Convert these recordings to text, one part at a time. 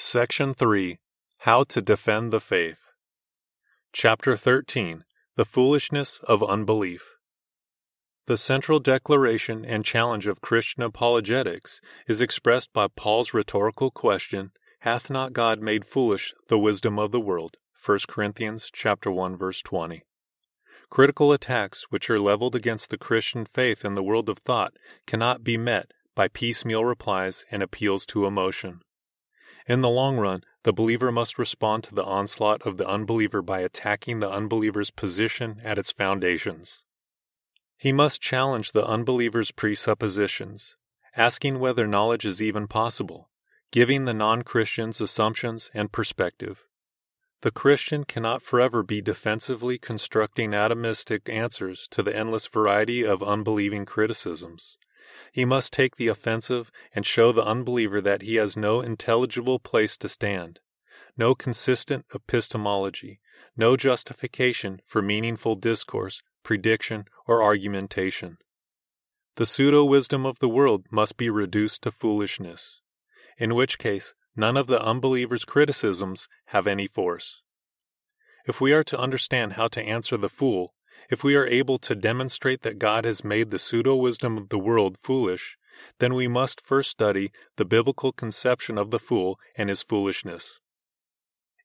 Section 3 How to Defend the Faith. Chapter 13 The Foolishness of Unbelief. The central declaration and challenge of Christian apologetics is expressed by Paul's rhetorical question, Hath not God made foolish the wisdom of the world? 1 Corinthians chapter 1 verse 20. Critical attacks which are leveled against the Christian faith in the world of thought cannot be met by piecemeal replies and appeals to emotion. In the long run, the believer must respond to the onslaught of the unbeliever by attacking the unbeliever's position at its foundations. He must challenge the unbeliever's presuppositions, asking whether knowledge is even possible, giving the non Christians assumptions and perspective. The Christian cannot forever be defensively constructing atomistic answers to the endless variety of unbelieving criticisms. He must take the offensive and show the unbeliever that he has no intelligible place to stand, no consistent epistemology, no justification for meaningful discourse, prediction, or argumentation. The pseudo wisdom of the world must be reduced to foolishness, in which case none of the unbeliever's criticisms have any force. If we are to understand how to answer the fool, if we are able to demonstrate that God has made the pseudo wisdom of the world foolish, then we must first study the biblical conception of the fool and his foolishness.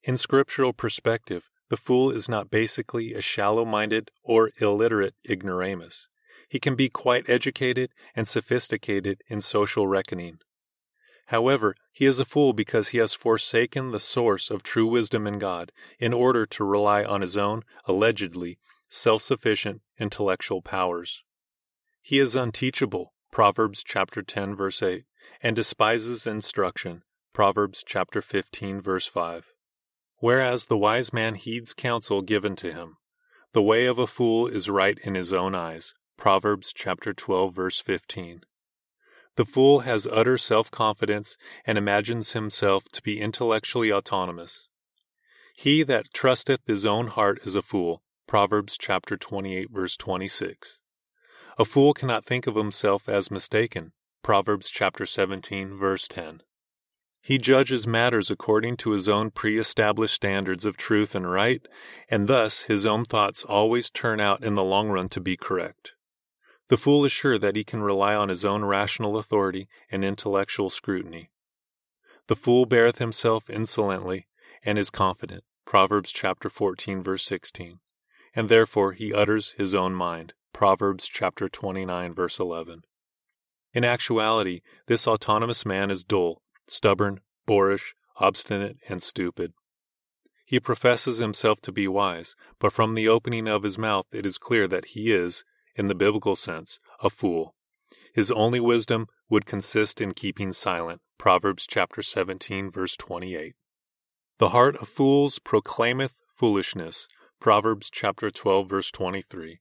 In scriptural perspective, the fool is not basically a shallow minded or illiterate ignoramus. He can be quite educated and sophisticated in social reckoning. However, he is a fool because he has forsaken the source of true wisdom in God in order to rely on his own, allegedly, self sufficient intellectual powers. He is unteachable, Proverbs chapter 10 verse 8, and despises instruction, Proverbs chapter 15 verse 5. Whereas the wise man heeds counsel given to him. The way of a fool is right in his own eyes, Proverbs chapter 12 verse 15. The fool has utter self confidence and imagines himself to be intellectually autonomous. He that trusteth his own heart is a fool, Proverbs chapter 28 verse 26. A fool cannot think of himself as mistaken. Proverbs chapter 17 verse 10. He judges matters according to his own pre-established standards of truth and right, and thus his own thoughts always turn out in the long run to be correct. The fool is sure that he can rely on his own rational authority and intellectual scrutiny. The fool beareth himself insolently and is confident. Proverbs chapter 14 verse 16 and therefore he utters his own mind. Proverbs chapter 29 verse 11. In actuality, this autonomous man is dull, stubborn, boorish, obstinate, and stupid. He professes himself to be wise, but from the opening of his mouth it is clear that he is, in the biblical sense, a fool. His only wisdom would consist in keeping silent. Proverbs chapter 17 verse 28. The heart of fools proclaimeth foolishness, Proverbs chapter 12 verse 23.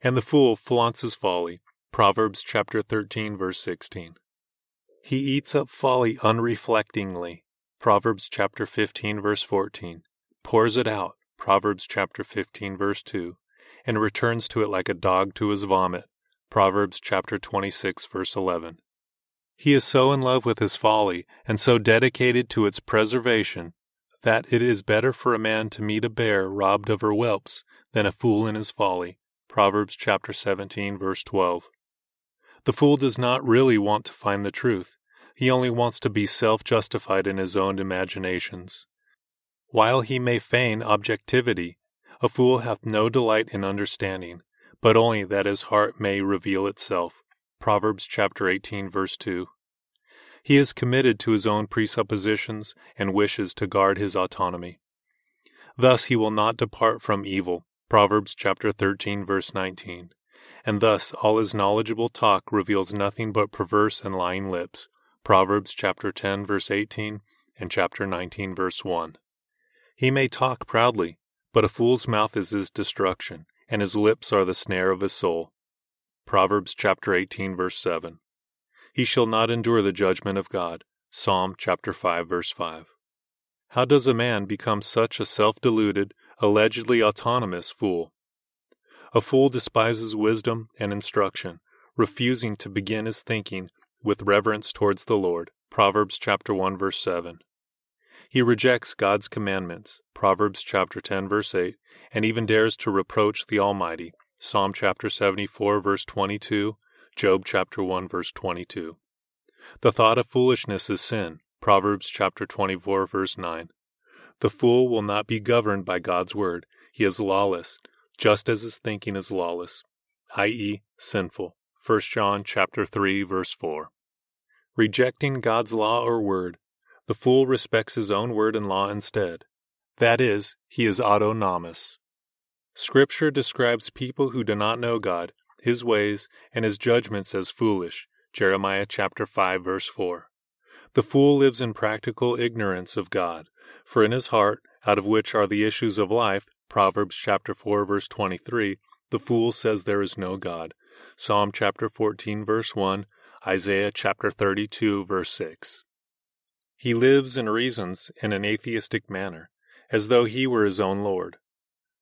And the fool flaunts his folly. Proverbs chapter 13 verse 16. He eats up folly unreflectingly. Proverbs chapter 15 verse 14. Pours it out. Proverbs chapter 15 verse 2. And returns to it like a dog to his vomit. Proverbs chapter 26 verse 11. He is so in love with his folly and so dedicated to its preservation that it is better for a man to meet a bear robbed of her whelps than a fool in his folly. Proverbs chapter 17 verse 12. The fool does not really want to find the truth. He only wants to be self-justified in his own imaginations. While he may feign objectivity, a fool hath no delight in understanding, but only that his heart may reveal itself. Proverbs chapter 18 verse 2. He is committed to his own presuppositions and wishes to guard his autonomy. Thus he will not depart from evil. Proverbs chapter 13 verse 19. And thus all his knowledgeable talk reveals nothing but perverse and lying lips. Proverbs chapter 10 verse 18 and chapter 19 verse 1. He may talk proudly, but a fool's mouth is his destruction, and his lips are the snare of his soul. Proverbs chapter 18 verse 7. He shall not endure the judgment of God. Psalm chapter 5 verse 5. How does a man become such a self-deluded, allegedly autonomous fool? A fool despises wisdom and instruction, refusing to begin his thinking with reverence towards the Lord. Proverbs chapter 1 verse 7. He rejects God's commandments, Proverbs chapter 10 verse 8, and even dares to reproach the Almighty, Psalm chapter 74 verse 22, Job chapter 1 verse 22. The thought of foolishness is sin, Proverbs chapter 24 verse 9. The fool will not be governed by God's word. He is lawless, just as his thinking is lawless, i.e., sinful. 1 John chapter 3 verse 4. Rejecting God's law or word, the fool respects his own word and law instead. That is, he is autonomous. Scripture describes people who do not know God, his ways, and his judgments as foolish. Jeremiah chapter 5 verse 4. The fool lives in practical ignorance of God, for in his heart, out of which are the issues of life, Proverbs chapter 4 verse 23, the fool says there is no God. Psalm chapter 14 verse 1, Isaiah chapter 32 verse 6. He lives and reasons in an atheistic manner, as though he were his own Lord.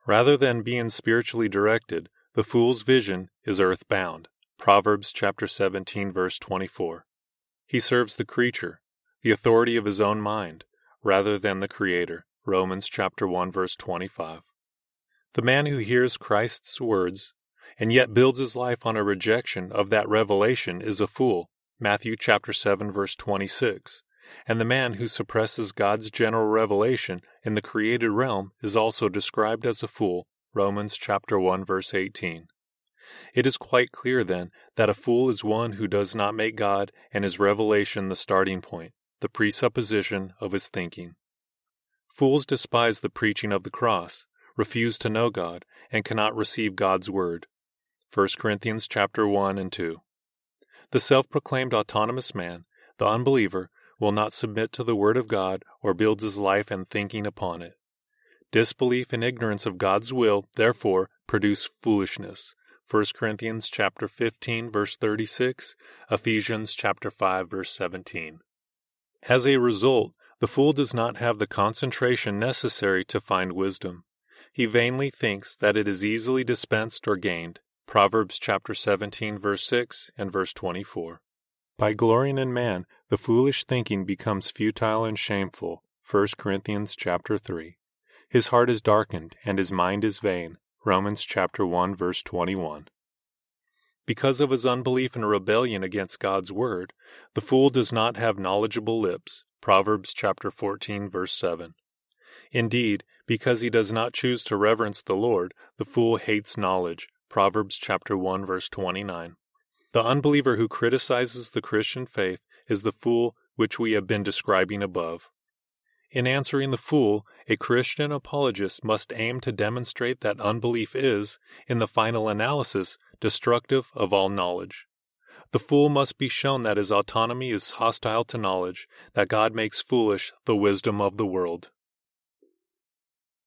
Rather than being spiritually directed, the fool's vision is earthbound. Proverbs chapter 17 verse 24. He serves the creature, the authority of his own mind, rather than the creator. Romans chapter 1 verse 25. The man who hears Christ's words and yet builds his life on a rejection of that revelation is a fool. Matthew chapter 7 verse 26 and the man who suppresses God's general revelation in the created realm is also described as a fool. Romans chapter 1 verse 18. It is quite clear then that a fool is one who does not make God and his revelation the starting point, the presupposition of his thinking. Fools despise the preaching of the cross, refuse to know God, and cannot receive God's word. 1 Corinthians chapter 1 and 2. The self-proclaimed autonomous man, the unbeliever, will not submit to the Word of God or builds his life and thinking upon it. Disbelief and ignorance of God's will, therefore, produce foolishness. 1 Corinthians chapter 15 verse 36, Ephesians chapter 5 verse 17. As a result, the fool does not have the concentration necessary to find wisdom. He vainly thinks that it is easily dispensed or gained. Proverbs chapter 17 verse 6 and verse 24. By glorying in man, the foolish thinking becomes futile and shameful. 1 Corinthians chapter 3. His heart is darkened and his mind is vain. Romans chapter 1 verse 21. Because of his unbelief and rebellion against God's word, the fool does not have knowledgeable lips. Proverbs chapter 14 verse 7. Indeed, because he does not choose to reverence the Lord, the fool hates knowledge. Proverbs chapter 1 verse 29. The unbeliever who criticizes the Christian faith is the fool which we have been describing above. In answering the fool, a Christian apologist must aim to demonstrate that unbelief is, in the final analysis, destructive of all knowledge. The fool must be shown that his autonomy is hostile to knowledge, that God makes foolish the wisdom of the world.